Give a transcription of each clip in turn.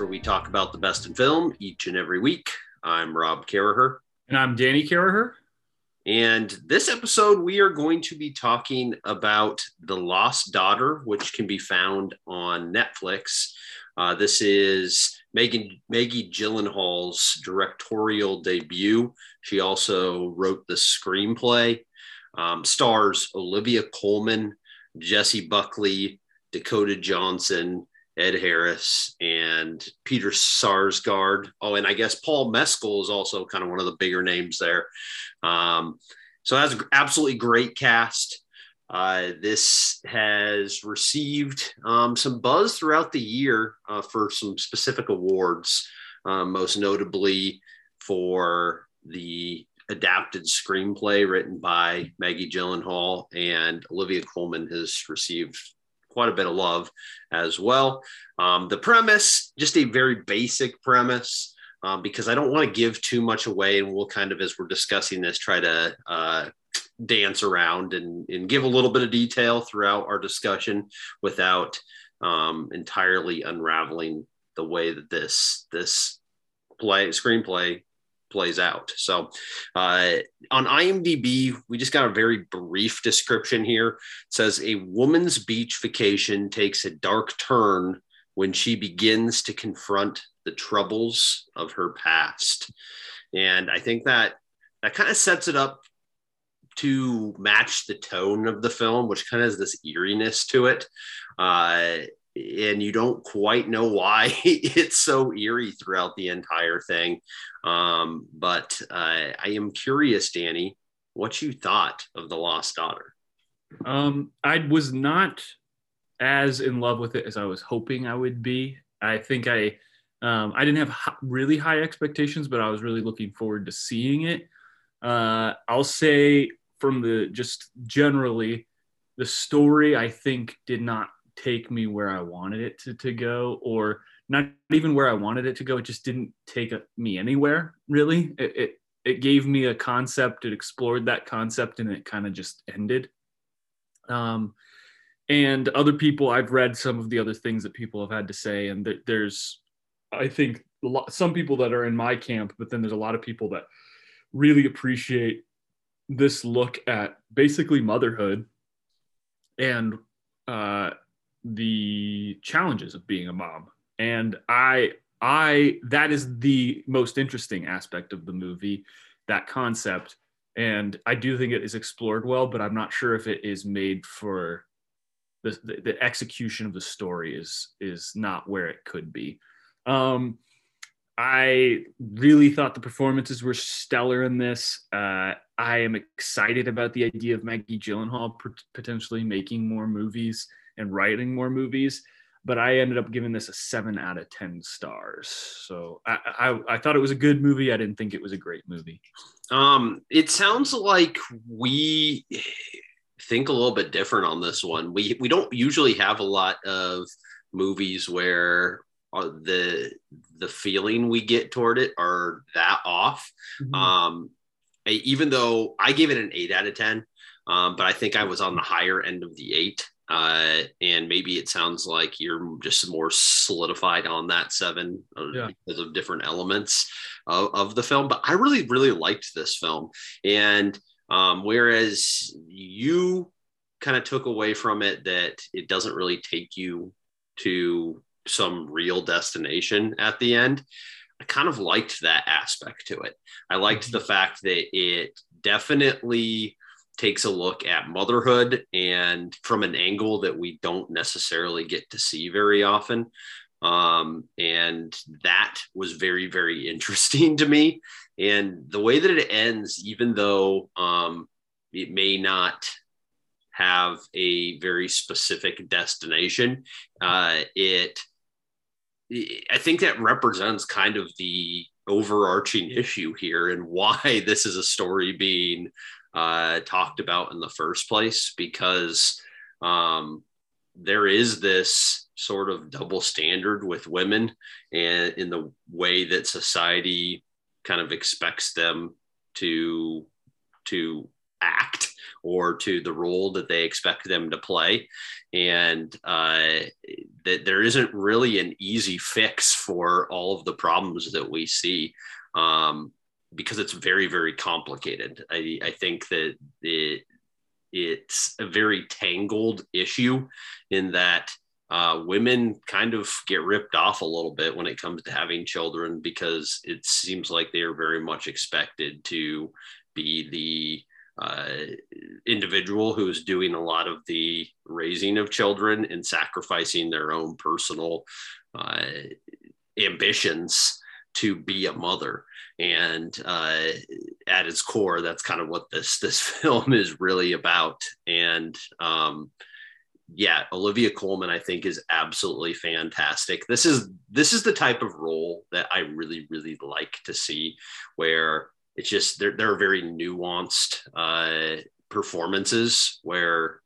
where we talk about the best in film each and every week. I'm Rob Carraher. And I'm Danny Carraher. And this episode, we are going to be talking about The Lost Daughter, which can be found on Netflix. Uh, this is Megan, Maggie Gyllenhaal's directorial debut. She also wrote the screenplay. Um, stars Olivia Colman, Jessie Buckley, Dakota Johnson, Ed Harris, and Peter Sarsgaard. Oh, and I guess Paul Mescal is also kind of one of the bigger names there. Um, so that's an absolutely great cast. Uh, this has received um, some buzz throughout the year uh, for some specific awards, um, most notably for the adapted screenplay written by Maggie Gyllenhaal and Olivia Colman has received quite a bit of love as well. Um, the premise, just a very basic premise, um, because I don't want to give too much away, and we'll kind of, as we're discussing this, try to uh, dance around and, and, give a little bit of detail throughout our discussion without um, entirely unraveling the way that this this play screenplay plays out. So uh, on IMDb, we just got a very brief description here. It says a woman's beach vacation takes a dark turn when she begins to confront the troubles of her past. And I think that that kind of sets it up to match the tone of the film, which kind of has this eeriness to it. Uh, and you don't quite know why it's so eerie throughout the entire thing. Um, but uh, I am curious, Danny, what you thought of The Lost Daughter. Um, I was not as in love with it as I was hoping I would be. I think I um, I didn't have really high expectations, but I was really looking forward to seeing it. Uh, I'll say from the just generally the story I think did not take me where I wanted it to, to go, or not even where I wanted it to go. It just didn't take me anywhere really. It, it, it gave me a concept, it explored that concept, and it kind of just ended. Um, and other people, I've read some of the other things that people have had to say, and th- there's, I think, lot, some people that are in my camp, but then there's a lot of people that really appreciate this look at basically motherhood and uh, the challenges of being a mom. And i i that is the most interesting aspect of the movie that concept. And i do think it is explored well but i'm not sure if it is made for the, the, the execution of the story is is not where it could be. Um i really thought the performances were stellar in this. Uh i am excited about the idea of maggie gyllenhaal potentially making more movies and writing more movies but I ended up giving this a seven out of 10 stars. So I, I, I, thought it was a good movie. I didn't think it was a great movie. Um, it sounds like we think a little bit different on this one. We, we don't usually have a lot of movies where uh, the, the feeling we get toward it are that off. Mm-hmm. Um, even though I gave it an eight out of 10, um, but I think I was on the higher end of the eight. Uh, and maybe it sounds like you're just more solidified on that seven uh, yeah. because of different elements of, of, the film. But I really, really liked this film. And um, whereas you kind of took away from it that it doesn't really take you to some real destination at the end, I kind of liked that aspect to it. I liked mm-hmm. the fact that it definitely takes a look at motherhood and from an angle that we don't necessarily get to see very often. Um, and that was very, very interesting to me. And the way that it ends, even though um, it may not have a very specific destination, uh, it, I think that represents kind of the overarching issue here and why this is a story being uh, talked about in the first place because um, there is this sort of double standard with women and in the way that society kind of expects them to to act or to the role that they expect them to play. And uh, that there isn't really an easy fix for all of the problems that we see. Um, because it's very, very complicated. I, I think that it, it's a very tangled issue in that uh, women kind of get ripped off a little bit when it comes to having children because it seems like they are very much expected to be the uh, individual who is doing a lot of the raising of children and sacrificing their own personal uh, ambitions to be a mother. And uh, at its core, that's kind of what this this film is really about. And um, yeah, Olivia Colman, I think, is absolutely fantastic. This is this is the type of role that I really, really like to see, where it's just they're they're very nuanced uh, performances where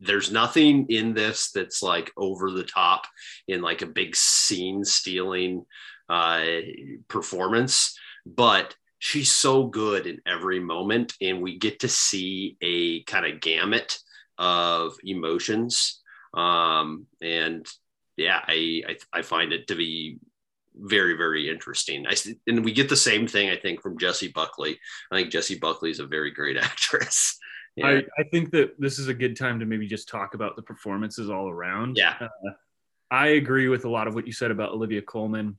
there's nothing in this that's like over the top in like a big scene stealing uh, performance, but she's so good in every moment, and we get to see a kind of gamut of emotions. Um, and yeah, I, I, I find it to be very very interesting. I and we get the same thing I think from jessie Buckley. I think jessie Buckley is a very great actress. Yeah. I, I think that this is a good time to maybe just talk about the performances all around. Yeah. Uh, I agree with a lot of what you said about Olivia Colman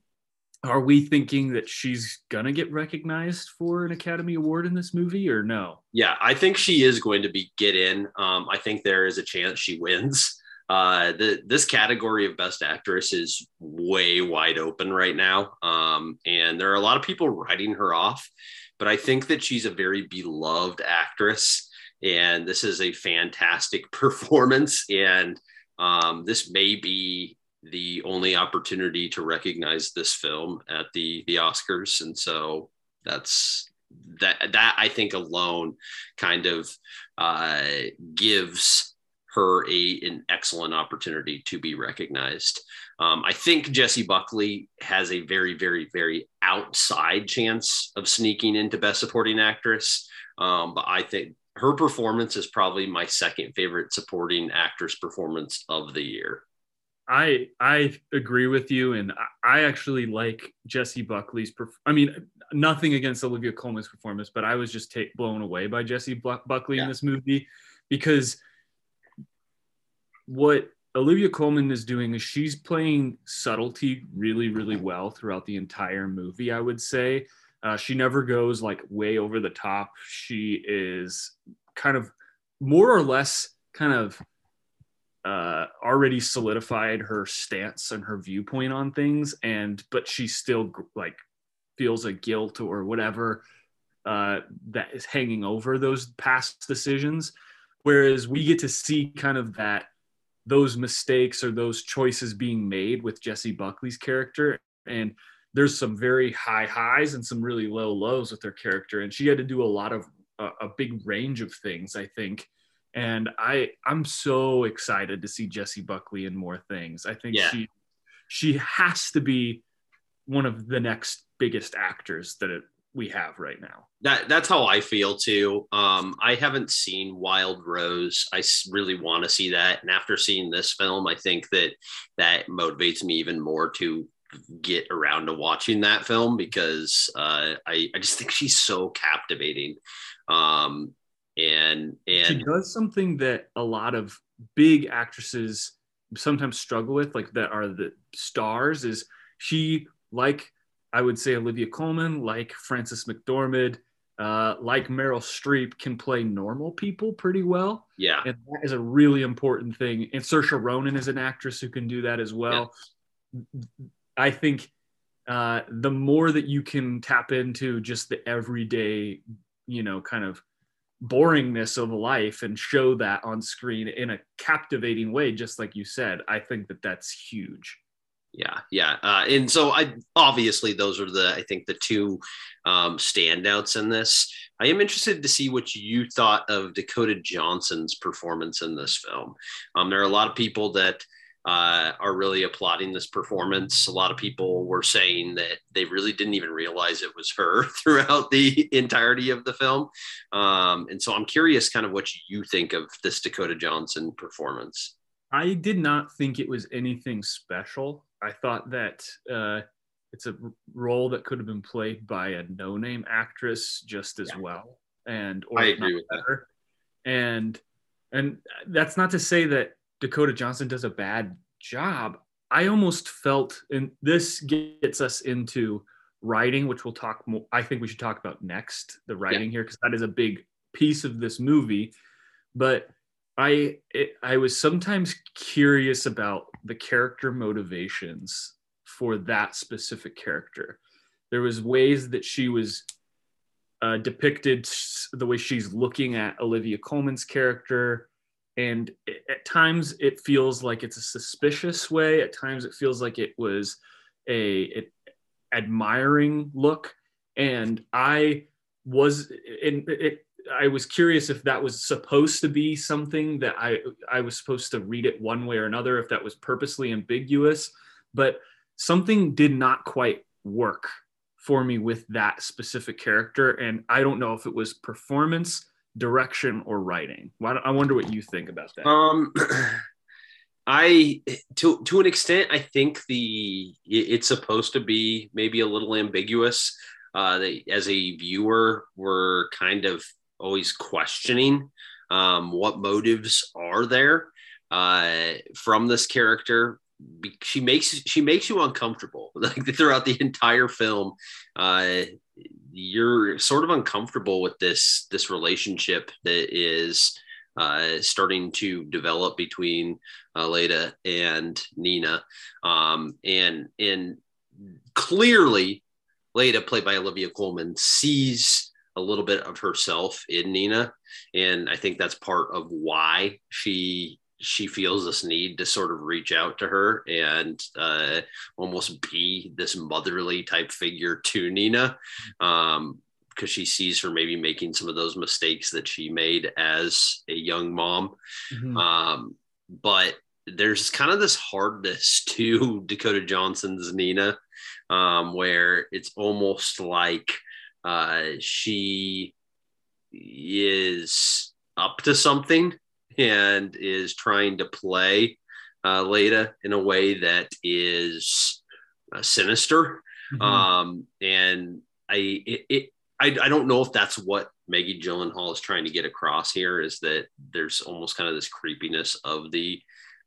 are we thinking that she's gonna get recognized for an Academy Award in this movie or no? Yeah, I think she is going to be get in. Um, I think there is a chance she wins. Uh, the this category of Best Actress is way wide open right now, um, and there are a lot of people writing her off. But I think that she's a very beloved actress, and this is a fantastic performance. And um, this may be the only opportunity to recognize this film at the the Oscars, and so that's that that I think alone kind of uh, gives her a an excellent opportunity to be recognized. Um, I think Jessie Buckley has a very very very outside chance of sneaking into Best Supporting Actress, um, but I think her performance is probably my second favorite supporting actress performance of the year. I I agree with you, and I actually like Jessie Buckley's. Perf- I mean, nothing against Olivia Colman's performance, but I was just take, blown away by Jessie Buckley yeah. in this movie because what Olivia Colman is doing is she's playing subtlety really, really well throughout the entire movie. I would say uh, she never goes like way over the top. She is kind of more or less kind of uh, already solidified her stance and her viewpoint on things, and but she still like feels a guilt or whatever uh, that is hanging over those past decisions. Whereas we get to see kind of that those mistakes or those choices being made with Jessie Buckley's character, and there's some very high highs and some really low lows with her character, and she had to do a lot of a, a big range of things, I think and I I'm so excited to see Jessie Buckley in more things. I think yeah. she she has to be one of the next biggest actors that it, we have right now. That that's how I feel too. Um, I haven't seen Wild Rose. I really want to see that, and after seeing this film, I think that that motivates me even more to get around to watching that film because uh, I I just think she's so captivating. Um, and and she does something that a lot of big actresses sometimes struggle with like that are the stars is she like i would say olivia colman like frances mcdormand uh, like meryl streep can play normal people pretty well yeah and that is a really important thing and saoirse ronan is an actress who can do that as well yeah. I think uh, the more that you can tap into just the everyday you know kind of boringness of life and show that on screen in a captivating way just like you said i think that that's huge. Yeah yeah uh, and so i obviously those are the i think the two um, standouts in this. I am interested to see what you thought of dakota johnson's performance in this film. Um, there are a lot of people that uh, are really applauding this performance. A lot of people were saying that they really didn't even realize it was her throughout the entirety of the film. Um, and so I'm curious, kind of, what you think of this Dakota Johnson performance. I did not think it was anything special. I thought that uh, it's a role that could have been played by a no-name actress just as yeah. well, and or I agree with better. that. And and that's not to say that Dakota Johnson does a bad job. I almost felt, and this gets us into writing, which we'll talk more. I think we should talk about next the writing yeah. here because that is a big piece of this movie. But I it, I was sometimes curious about the character motivations for that specific character. There was ways that she was uh, depicted the way she's looking at Olivia Colman's character and at times it feels like it's a suspicious way at times it feels like it was a, admiring look and i was in it i was curious if that was supposed to be something that i i was supposed to read it one way or another if that was purposely ambiguous but something did not quite work for me with that specific character and i don't know if it was performance direction or writing? I wonder what you think about that. Um, I to to an extent, I think the it's supposed to be maybe a little ambiguous. Uh, that as a viewer, we're kind of always questioning um, what motives are there uh, from this character. She makes she makes you uncomfortable like throughout the entire film. Uh, you're sort of uncomfortable with this this relationship that is uh, starting to develop between uh, Leda and Nina, um, and and clearly, Leda, played by Olivia Colman, sees a little bit of herself in Nina, and I think that's part of why she she feels this need to sort of reach out to her and uh, almost be this motherly type figure to Nina. Um, because she sees her maybe making some of those mistakes that she made as a young mom. Mm-hmm. Um, but there's kind of this hardness to Dakota Johnson's Nina, um, where it's almost like uh, she is up to something and is trying to play uh, Leda in a way that is uh, sinister. Mm-hmm. Um, and I, it, it, I, I don't know if that's what Maggie Gyllenhaal is trying to get across here is that there's almost kind of this creepiness of the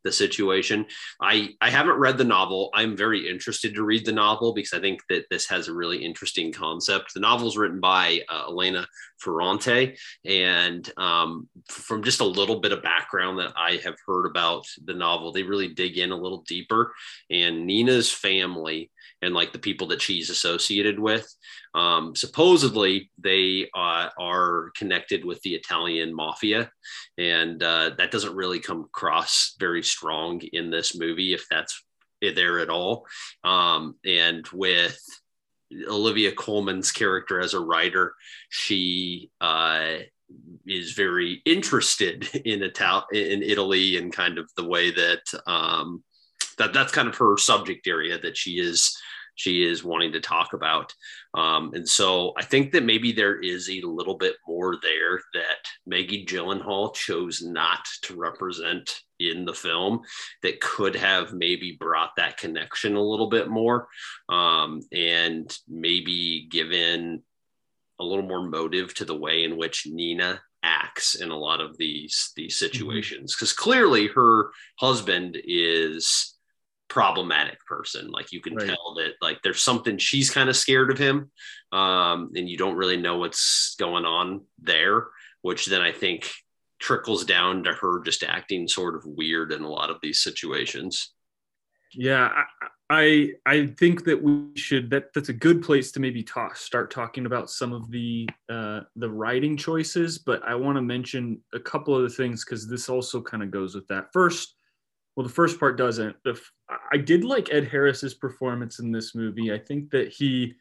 the situation. I I haven't read the novel. I'm very interested to read the novel because I think that this has a really interesting concept. The novel is written by uh, Elena Ferrante, and um, from just a little bit of background that I have heard about the novel, they really dig in a little deeper. And Nina's family and like the people that she's associated with. Um, supposedly, they uh, are connected with the Italian mafia, and uh, that doesn't really come across very strong in this movie, if that's there at all. Um, and with Olivia Colman's character as a writer, she uh, is very interested in Ital- in Italy and kind of the way that um, that that's kind of her subject area that she is she is wanting to talk about. Um, and so I think that maybe there is a little bit more there that Maggie Gyllenhaal chose not to represent in the film that could have maybe brought that connection a little bit more um, and maybe given a little more motive to the way in which Nina acts in a lot of these these mm-hmm. situations because mm-hmm. clearly her husband is problematic person. Like you can right. tell that like there's something she's kind of scared of him um, and you don't really know what's going on there which then i think trickles down to her just acting sort of weird in a lot of these situations. Yeah i i, I think that we should that that's a good place to maybe talk start talking about some of the uh the writing choices but i want to mention a couple of the things because this also kind of goes with that. First well the first part doesn't the i did like ed harris's performance in this movie. I think that he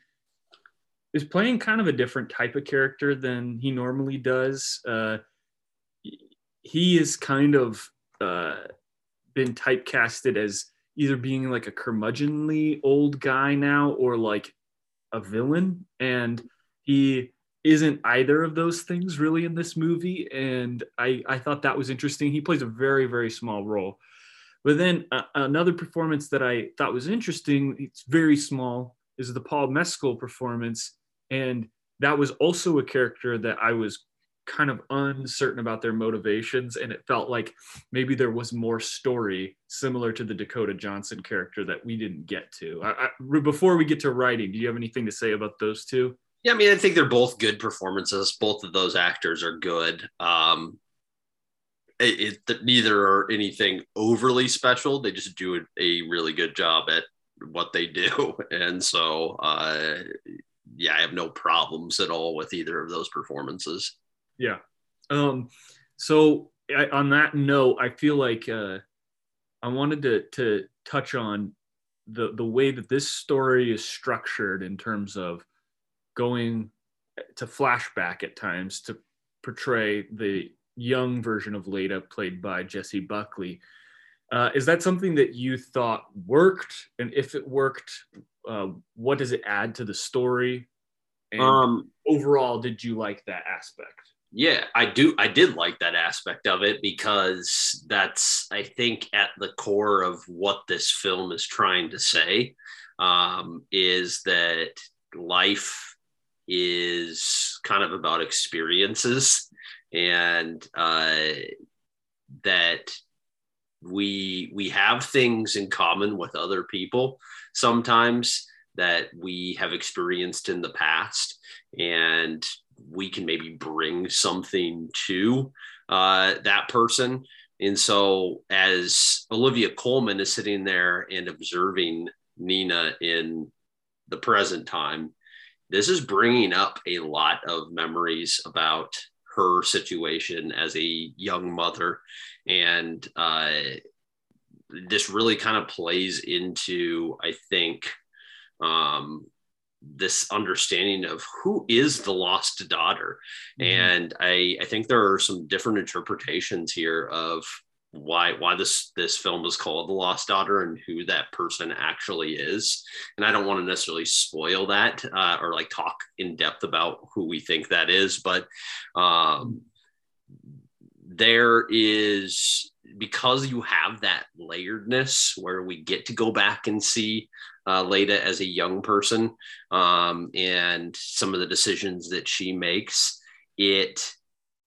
is playing kind of a different type of character than he normally does. Uh, he is kind of uh, been typecasted as either being like a curmudgeonly old guy now or like a villain. And he isn't either of those things really in this movie. And i i thought that was interesting. He plays a very very small role but then uh, another performance that i thought was interesting it's very small is the paul mescal performance. And that was also a character that i was kind of uncertain about their motivations. And it felt like maybe there was more story similar to the dakota johnson character that we didn't get to. I, I, before we get to writing do you have anything to say about those two? Yeah i mean i think they're both good performances. Both of those actors are good. Um it, it neither are anything overly special. They just do a really good job at what they do. And so uh yeah i have no problems at all with either of those performances. Yeah. Um, so I, on that note, I feel like uh, I wanted to to touch on the the way that this story is structured in terms of going to flashback at times to portray the young version of Leda played by Jessie Buckley. Uh, is that something that you thought worked? And if it worked, uh, what does it add to the story? And um, overall, did you like that aspect? Yeah, I do. I did like that aspect of it because that's, I think, at the core of what this film is trying to say um, is that life is kind of about experiences and uh, that we we have things in common with other people sometimes that we have experienced in the past and we can maybe bring something to uh, that person. And so, as Olivia colman is sitting there and observing Nina in the present time, this is bringing up a lot of memories about her situation as a young mother. And uh, this really kind of plays into, I think, um, this understanding of who is the lost daughter mm-hmm. and I, I think there are some different interpretations here of why why this this film is called the lost daughter and who that person actually is. And i don't want to necessarily spoil that uh, or like talk in depth about who we think that is but um, there is because you have that layeredness where we get to go back and see uh, Leda as a young person um, and some of the decisions that she makes, it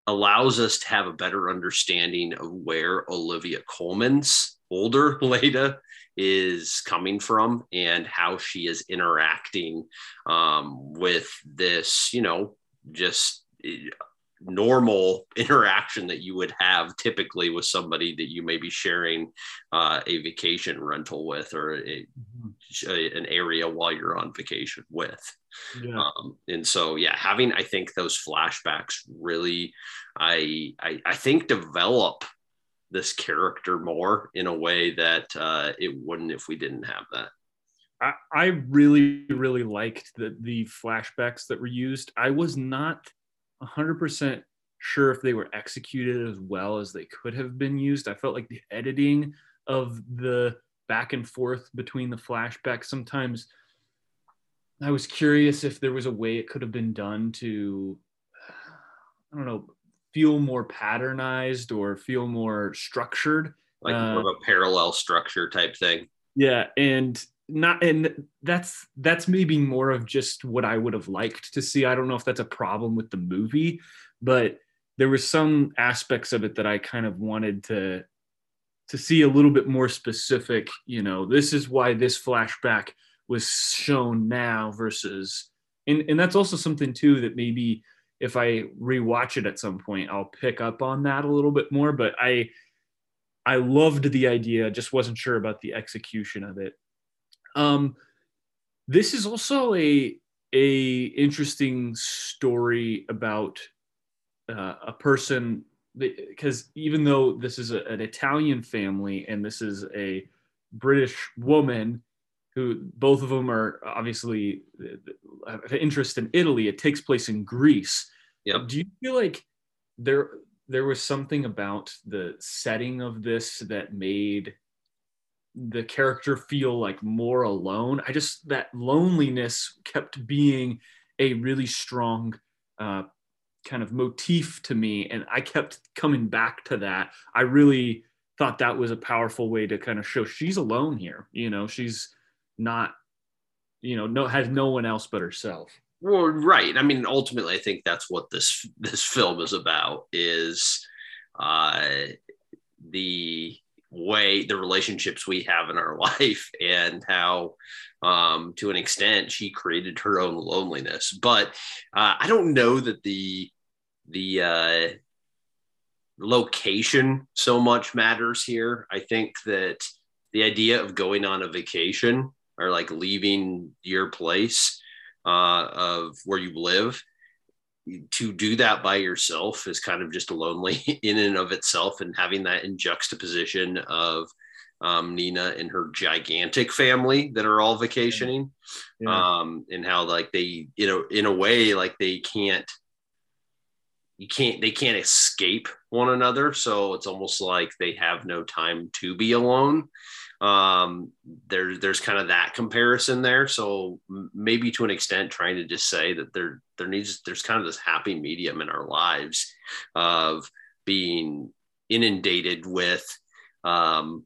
allows us to have a better understanding of where Olivia Colman's older Leda is coming from and how she is interacting um, with this, you know, just normal interaction that you would have typically with somebody that you may be sharing uh, a vacation rental with or a, mm-hmm. a, an area while you're on vacation with. Yeah. Um, and so, yeah, having I think those flashbacks really, I, I I think develop this character more in a way that uh, it wouldn't if we didn't have that. I, I really really liked the the flashbacks that were used. I was not 100% sure if they were executed as well as they could have been used. I felt like the editing of the back and forth between the flashbacks sometimes I was curious if there was a way it could have been done to I don't know feel more patternized or feel more structured like uh, more of a parallel structure type thing. Yeah, and not and that's that's maybe more of just what I would have liked to see. I don't know if that's a problem with the movie, but there were some aspects of it that I kind of wanted to to see a little bit more specific, you know, this is why this flashback was shown now versus and and that's also something too that maybe if I rewatch it at some point I'll pick up on that a little bit more, but I I loved the idea, just wasn't sure about the execution of it. Um, this is also a a interesting story about uh, a person because even though this is a, an Italian family and this is a British woman who both of them are obviously have an interest in Italy, it takes place in Greece. Yep. Do you feel like there there was something about the setting of this that made the character feel like more alone. I just that loneliness kept being a really strong uh, kind of motif to me, and I kept coming back to that. I really thought that was a powerful way to kind of show she's alone here. You know, she's not, you know, no has no one else but herself. Well, right. I mean, ultimately, I think that's what this this film is about. Is uh, the way the relationships we have in our life and how um, to an extent she created her own loneliness. But uh, i don't know that the the uh, location so much matters here. I think that the idea of going on a vacation or like leaving your place uh, of where you live to do that by yourself is kind of just lonely in and of itself and having that in juxtaposition of um, Nina and her gigantic family that are all vacationing yeah. um, and how like they you know in a way like they can't you can't they can't escape one another. So it's almost like they have no time to be alone um, there, there's kind of that comparison there. So maybe to an extent, trying to just say that there, there needs, there's kind of this happy medium in our lives of being inundated with um,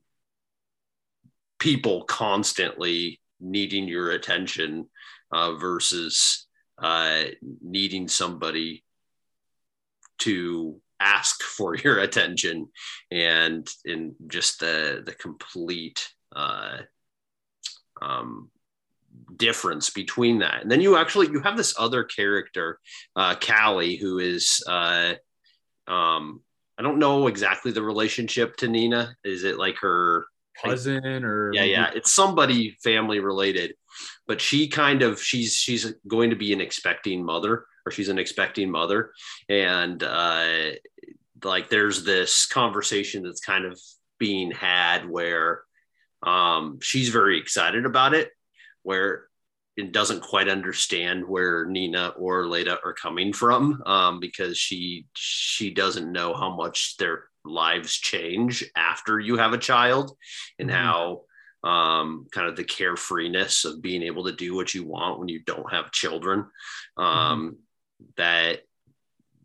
people constantly needing your attention uh, versus uh, needing somebody to ask for your attention and in just the the complete uh, um, difference between that. And then you actually you have this other character uh, callie who is uh, um, i don't know exactly the relationship to nina. Is it like her cousin or yeah yeah. it's somebody family related but she kind of she's she's going to be an expecting mother or she's an expecting mother. And uh like there's this conversation that's kind of being had where um she's very excited about it where it doesn't quite understand where Nina or Leda are coming from um, because she she doesn't know how much their lives change after you have a child and mm-hmm. how um, kind of the carefreeness of being able to do what you want when you don't have children um, mm-hmm. that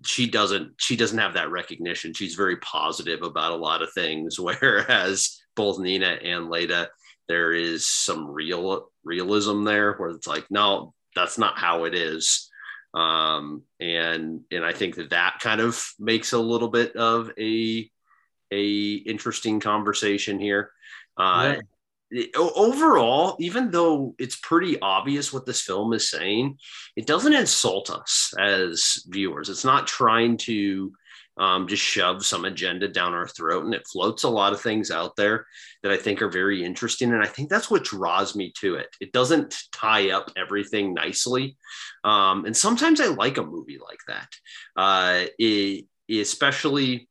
she doesn't she doesn't have that recognition. She's very positive about a lot of things whereas both nina and leda there is some real realism there where it's like no that's not how it is. Um, and and i think that that kind of makes a little bit of a a interesting conversation here. Uh, overall, even though it's pretty obvious what this film is saying, it doesn't insult us as viewers. It's not trying to um, just shove some agenda down our throat, and it floats a lot of things out there that I think are very interesting. And I think that's what draws me to it. It doesn't tie up everything nicely, um, and sometimes I like a movie like that, uh, it, especially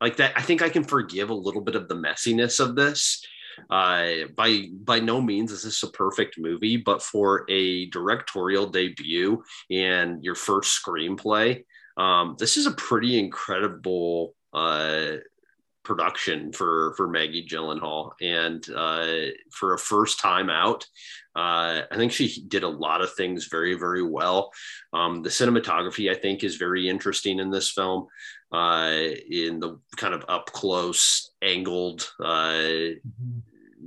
like that. I think I can forgive a little bit of the messiness of this uh, by by no means is this a perfect movie, but for a directorial debut and your first screenplay, um, this is a pretty incredible uh, production for for Maggie Gyllenhaal, and uh, for a first time out, uh, I think she did a lot of things very very well. Um, the cinematography I think is very interesting in this film uh, in the kind of up close, angled, uh, mm-hmm.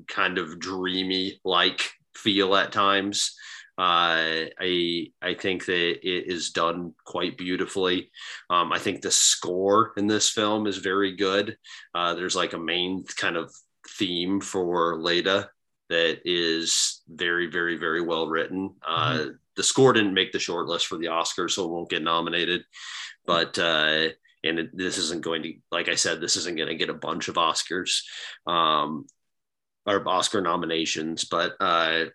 kind of dreamy like feel at times. Uh, I I think that it is done quite beautifully. Um, I think the score in this film is very good. Uh, there's like a main kind of theme for Leda that is very very very well written. Uh, mm-hmm. The score didn't make the short list for the Oscars, so it won't get nominated. But uh, and it, this isn't going to like i said this isn't going to get a bunch of oscars um, or oscar nominations but uh,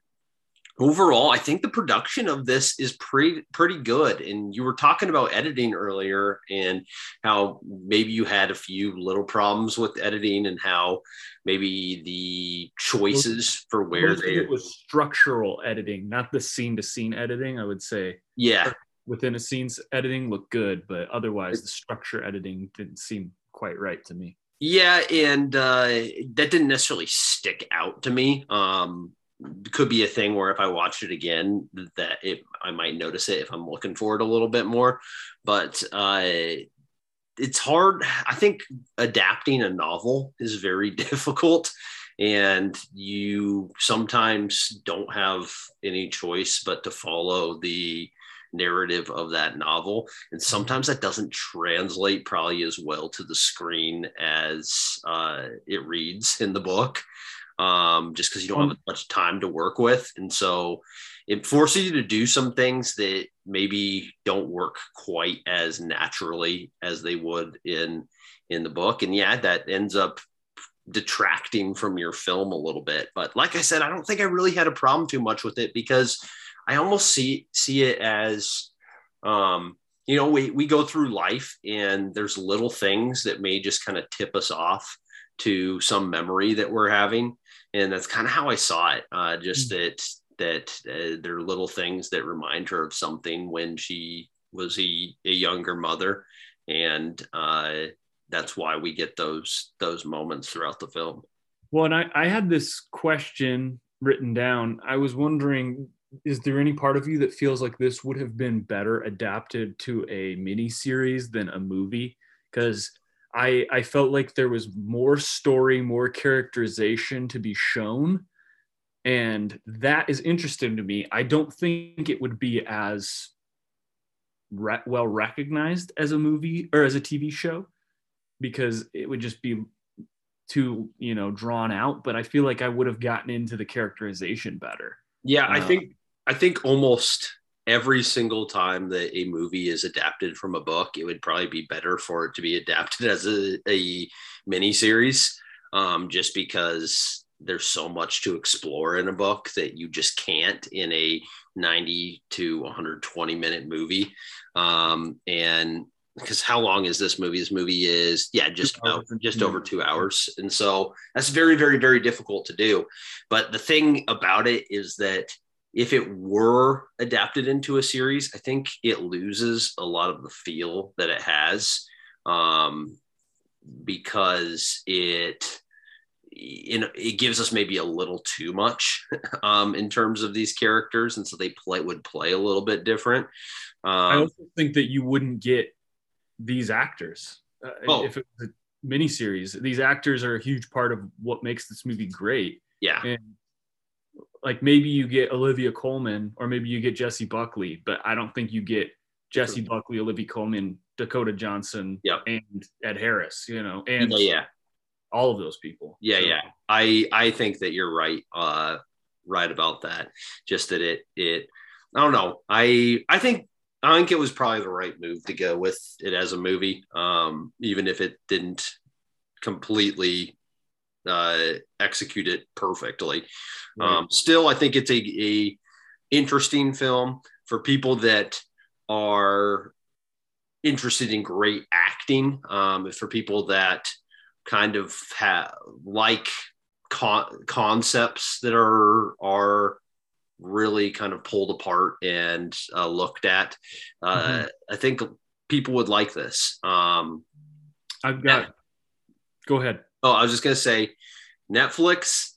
overall i think the production of this is pretty pretty good. And you were talking about editing earlier and how maybe you had a few little problems with editing and how maybe the choices for where they it was structural editing not the scene to scene editing i would say. Yeah within a scene's editing looked good, but otherwise the structure editing didn't seem quite right to me. Yeah, and uh, that didn't necessarily stick out to me. Um, could be a thing where if I watch it again, that it I might notice it if I'm looking for it a little bit more. But uh, it's hard. I think adapting a novel is very difficult, and you sometimes don't have any choice but to follow the narrative of that novel. And sometimes that doesn't translate probably as well to the screen as uh, it reads in the book, um, just because you don't have mm-hmm. much time to work with. And so it forces you to do some things that maybe don't work quite as naturally as they would in in the book and yeah that ends up detracting from your film a little bit but like i said i don't think i really had a problem too much with it because I almost see see it as um, you know, we we go through life and there's little things that may just kind of tip us off to some memory that we're having, and that's kind of how I saw it. Uh, just mm-hmm. that that uh, there are little things that remind her of something when she was a, a younger mother, and uh, that's why we get those those moments throughout the film. Well, and I, I had this question written down. I was wondering is there any part of you that feels like this would have been better adapted to a mini series than a movie? Because I I felt like there was more story, more characterization to be shown, and that is interesting to me. I don't think it would be as re- well recognized as a movie or as a TV show because it would just be too you know drawn out. But I feel like I would have gotten into the characterization better. Yeah, I uh, think I think almost every single time that a movie is adapted from a book, it would probably be better for it to be adapted as a, a mini series, um, just because there's so much to explore in a book that you just can't in a 90 to 120 minute movie. Um, and because how long is this movie? This movie is yeah, just about just over two hours, and so that's very, very, very difficult to do. But the thing about it is that if it were adapted into a series, I think it loses a lot of the feel that it has um, because it in, it gives us maybe a little too much um, in terms of these characters, and so they play would play a little bit different. Um, I also think that you wouldn't get these actors uh, oh. if it was a miniseries. These actors are a huge part of what makes this movie great. Yeah, and like maybe you get Olivia Colman or maybe you get Jessie Buckley, but I don't think you get Jessie Buckley, Olivia Colman, Dakota Johnson, yep. and Ed Harris, you know, and yeah, yeah, all of those people. Yeah, so. yeah. I I think that you're right, uh, right about that. Just that it it I don't know. I I think I think it was probably the right move to go with it as a movie, um, even if it didn't completely uh, execute it perfectly. Right. Um, still, I think it's a, a interesting film for people that are interested in great acting. Um, for people that kind of have like con- concepts that are are really kind of pulled apart and uh, looked at. Uh, mm-hmm. I think people would like this. Um, I've got. Yeah. Go ahead. Oh, I was just gonna say, Netflix.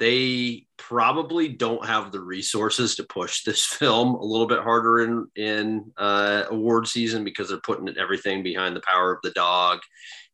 They probably don't have the resources to push this film a little bit harder in in uh, award season because they're putting everything behind the power of the dog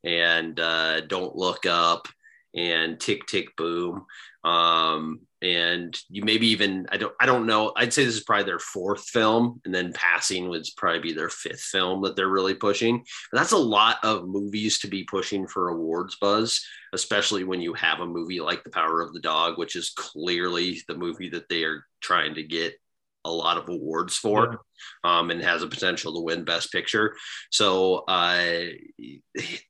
and uh, don't look up and tick tick boom um, and you maybe even I don't I don't know. I'd say this is probably their fourth film and then Passing would probably be their fifth film that they're really pushing. But that's a lot of movies to be pushing for awards buzz especially when you have a movie like The Power of the Dog which is clearly the movie that they are trying to get a lot of awards for um, and has a potential to win best picture. So uh,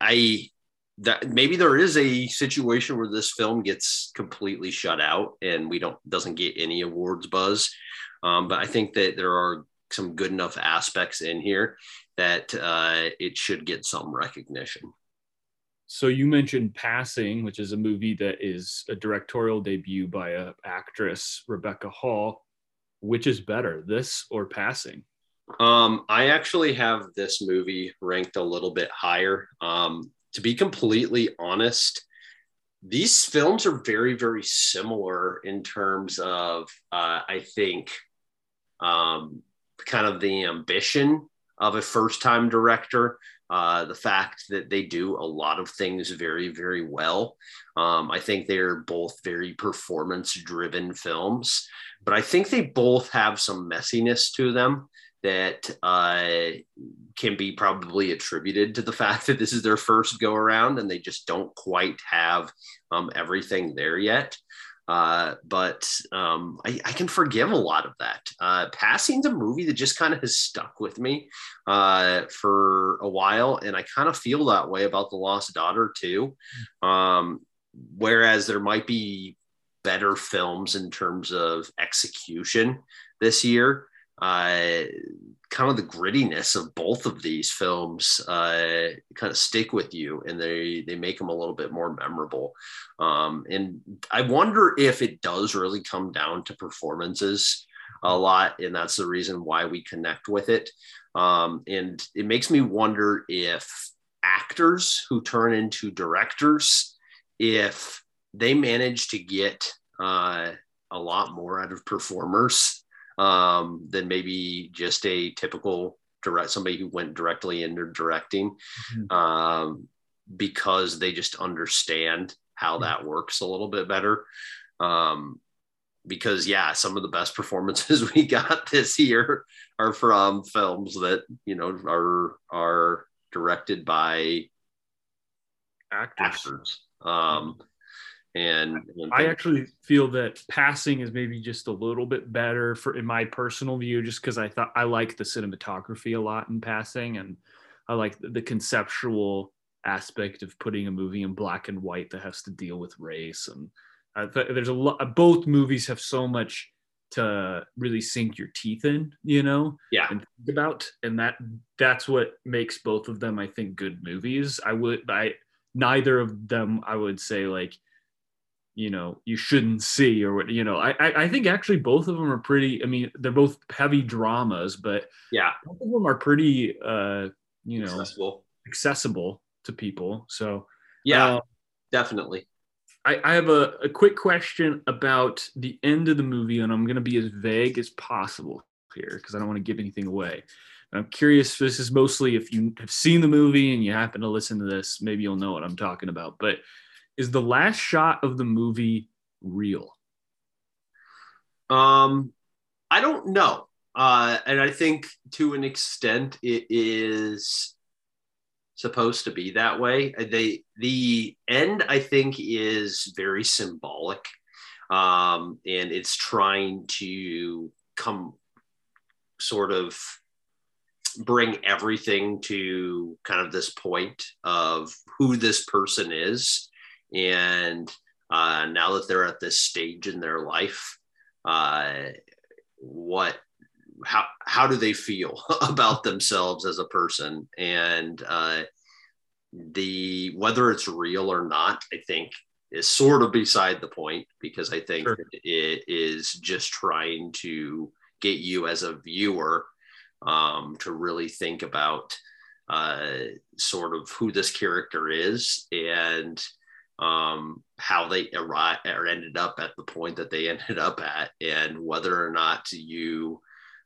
I that maybe there is a situation where this film gets completely shut out and we don't doesn't get any awards buzz. Um, but i think that there are some good enough aspects in here that uh, it should get some recognition. So you mentioned passing which is a movie that is a directorial debut by a actress rebecca hall. Which is better this or passing? Um, I actually have this movie ranked a little bit higher. Um, to be completely honest, these films are very, very similar in terms of, uh, I think, um, kind of the ambition of a first time director. Uh, the fact that they do a lot of things very, very well. Um, I think they're both very performance driven films, but I think they both have some messiness to them that uh, can be probably attributed to the fact that this is their first go around and they just don't quite have um, everything there yet. Uh, but um, I, I, can forgive a lot of that. Uh, Passing's a movie that just kind of has stuck with me uh, for a while, and I kind of feel that way about The Lost Daughter too. Um, whereas there might be better films in terms of execution this year uh, kind of the grittiness of both of these films uh, kind of stick with you and they they make them a little bit more memorable. Um, and i wonder if it does really come down to performances a lot and that's the reason why we connect with it. Um, and it makes me wonder if actors who turn into directors if they manage to get uh, a lot more out of performers um, than maybe just a typical direct somebody who went directly into directing mm-hmm. um, because they just understand how mm-hmm. that works a little bit better. Um, because yeah, some of the best performances we got this year are from films that you know are are directed by actors. actors. Um, and, and I actually feel that passing is maybe just a little bit better for in my personal view, just because I thought I like the cinematography a lot in passing, and I like the, the conceptual aspect of putting a movie in black and white that has to deal with race. And th- there's a lot both movies have so much to really sink your teeth in you know yeah. and think about. And that that's what makes both of them i think good movies. I would i neither of them i would say like you know you shouldn't see or what you know I, I think actually both of them are pretty i mean they're both heavy dramas but yeah both of them are pretty uh you know accessible, accessible to people so yeah uh, definitely I, I have a, a quick question about the end of the movie and i'm going to be as vague as possible here because i don't want to give anything away I'm curious. This is mostly if you have seen the movie and you happen to listen to this, maybe you'll know what I'm talking about. But is the last shot of the movie real? Um, I don't know. Uh, and I think to an extent it is supposed to be that way. They the end I think is very symbolic, um, and it's trying to come sort of bring everything to kind of this point of who this person is and uh, now that they're at this stage in their life, uh, what, how, how do they feel about themselves as a person? And uh, the whether it's real or not, I think is sort of beside the point because I think sure. it is just trying to get you as a viewer um, to really think about uh, sort of who this character is and um, how they arrived or ended up at the point that they ended up at, and whether or not you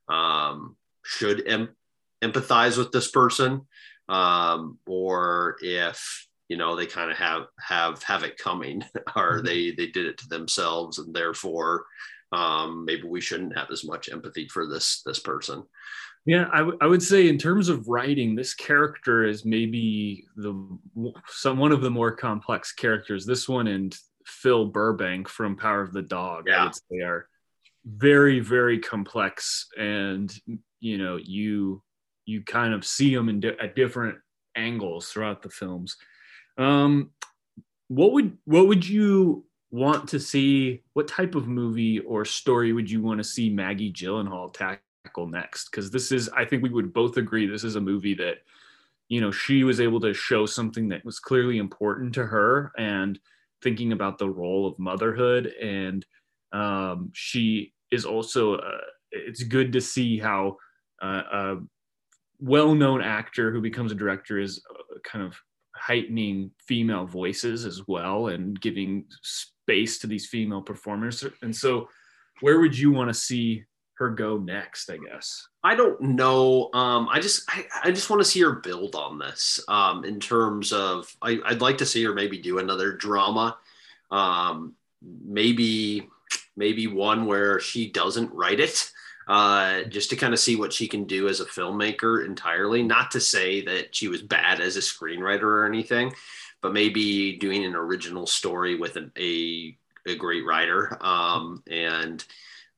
um, should em- empathize with this person, um, or if you know they kind of have have have it coming, or mm-hmm. they they did it to themselves, and therefore um, maybe we shouldn't have as much empathy for this this person. Yeah, I, w- I would say in terms of writing, this character is maybe the some one of the more complex characters. This one and Phil Burbank from Power of the Dog. Yeah. I would they are very very complex, and you know you you kind of see them in di- at different angles throughout the films. Um, what would what would you want to see? What type of movie or story would you want to see Maggie Gyllenhaal tackle? Tackle next because this is i think we would both agree this is a movie that you know she was able to show something that was clearly important to her and thinking about the role of motherhood and um, she is also uh, it's good to see how uh, a well-known actor who becomes a director is uh, kind of heightening female voices as well and giving space to these female performers. And so, where would you want to see her go next? I guess. I don't know. Um, I just I, I just want to see her build on this. Um, in terms of, I, I'd like to see her maybe do another drama. Um, maybe maybe one where she doesn't write it uh, just to kind of see what she can do as a filmmaker entirely. Not to say that she was bad as a screenwriter or anything, but maybe doing an original story with an, a, a great writer um, and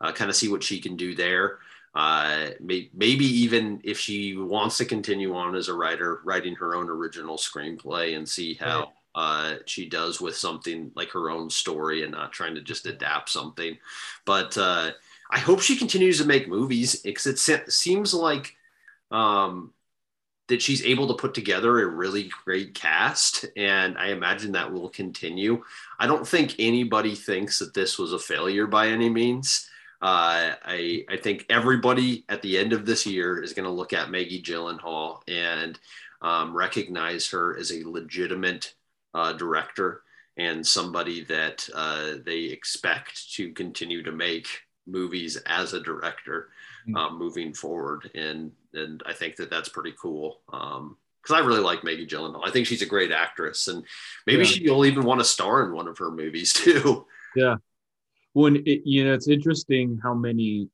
uh, kind of see what she can do there. Uh, may, maybe even if she wants to continue on as a writer, writing her own original screenplay and see how uh, she does with something like her own story and not trying to just adapt something. But uh, I hope she continues to make movies because it seems like um, that she's able to put together a really great cast, and I imagine that will continue. I don't think anybody thinks that this was a failure by any means. Uh, I I think everybody at the end of this year is going to look at Maggie Gyllenhaal and um, recognize her as a legitimate uh, director and somebody that uh, they expect to continue to make movies as a director mm-hmm. moving forward. And and I think that that's pretty cool. Um, because I really like Maggie Gyllenhaal. I think she's a great actress, and maybe yeah. she'll even want to star in one of her movies too. Yeah. When it, you know, it's interesting how many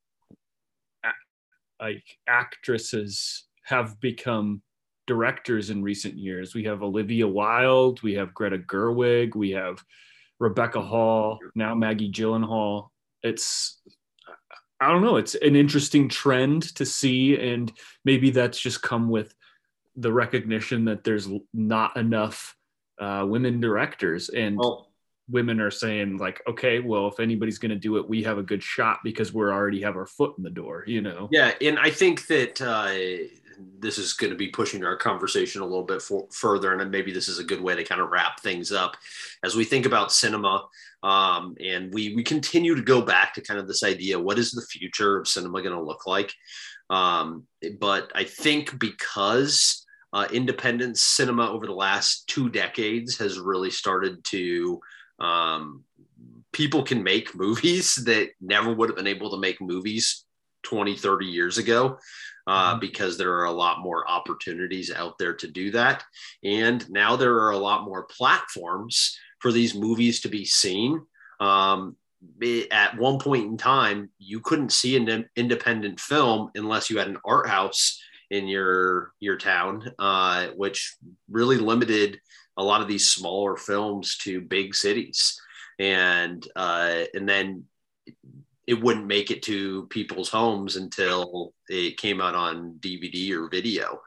like actresses have become directors in recent years. We have Olivia Wilde, we have Greta Gerwig, we have Rebecca Hall, now Maggie Gyllenhaal. It's I don't know, it's an interesting trend to see and maybe that's just come with the recognition that there's not enough uh, women directors and well, women are saying like okay well if anybody's going to do it we have a good shot because we're already have our foot in the door you know yeah and i think that uh, this is going to be pushing our conversation a little bit for, further, and maybe this is a good way to kind of wrap things up as we think about cinema. Um, and we we continue to go back to kind of this idea: what is the future of cinema going to look like? Um, but I think because uh, independent cinema over the last two decades has really started to um, people can make movies that never would have been able to make movies 20 30 years ago uh, mm-hmm. because there are a lot more opportunities out there to do that. And now there are a lot more platforms for these movies to be seen. Um, at one point in time, you couldn't see an independent film unless you had an art house in your your town, uh, which really limited a lot of these smaller films to big cities. And uh, and then it wouldn't make it to people's homes until it came out on DVD or video.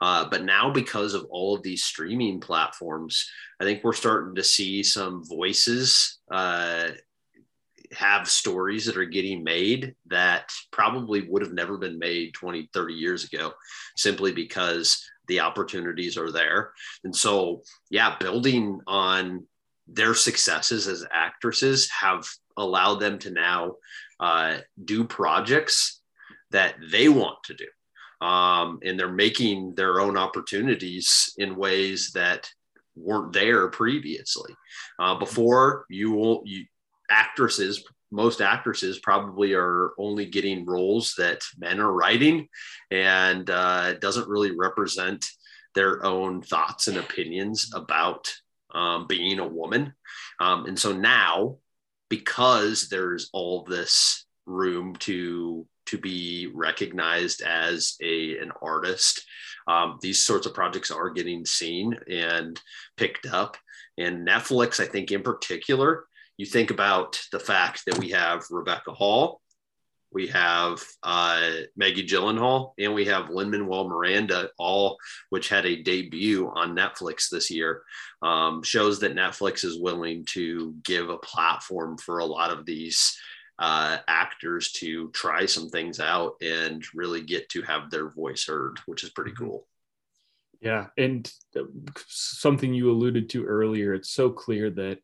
Uh, but now, because of all of these streaming platforms, I think we're starting to see some voices uh, have stories that are getting made that probably would have never been made 20, 30 years ago, simply because the opportunities are there. And so, yeah, building on their successes as actresses have allowed them to now uh, do projects that they want to do. Um, and they're making their own opportunities in ways that weren't there previously. Uh, before you will, you actresses, most actresses probably are only getting roles that men are writing, and uh, doesn't really represent their own thoughts and opinions about um, being a woman. Um, and so now because there's all this room to to be recognized as a an artist um, these sorts of projects are getting seen and picked up and netflix i think in particular you think about the fact that we have rebecca hall we have uh, Maggie Gyllenhaal, and we have Lin Manuel Miranda, all which had a debut on Netflix this year. Um, shows that Netflix is willing to give a platform for a lot of these uh, actors to try some things out and really get to have their voice heard, which is pretty cool. Yeah, and uh, something you alluded to earlier, it's so clear that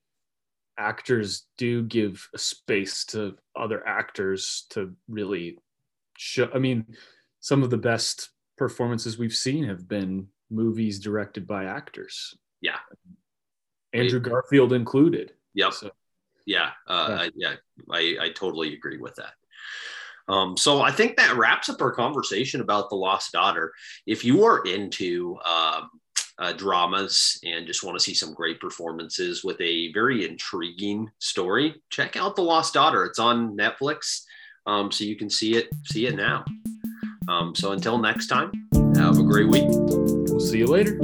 actors do give a space to other actors to really show. I mean, some of the best performances we've seen have been movies directed by actors. Yeah. Andrew Garfield included. Yep. So, yeah. Uh, yeah. yeah. I, I totally agree with that. Um, so I think that wraps up our conversation about the lost daughter. If you are into um, uh, dramas and just want to see some great performances with a very intriguing story, check out the lost daughter. It's on Netflix, um, so you can see it see it now. Um, so until next time, have a great week. We'll see you later.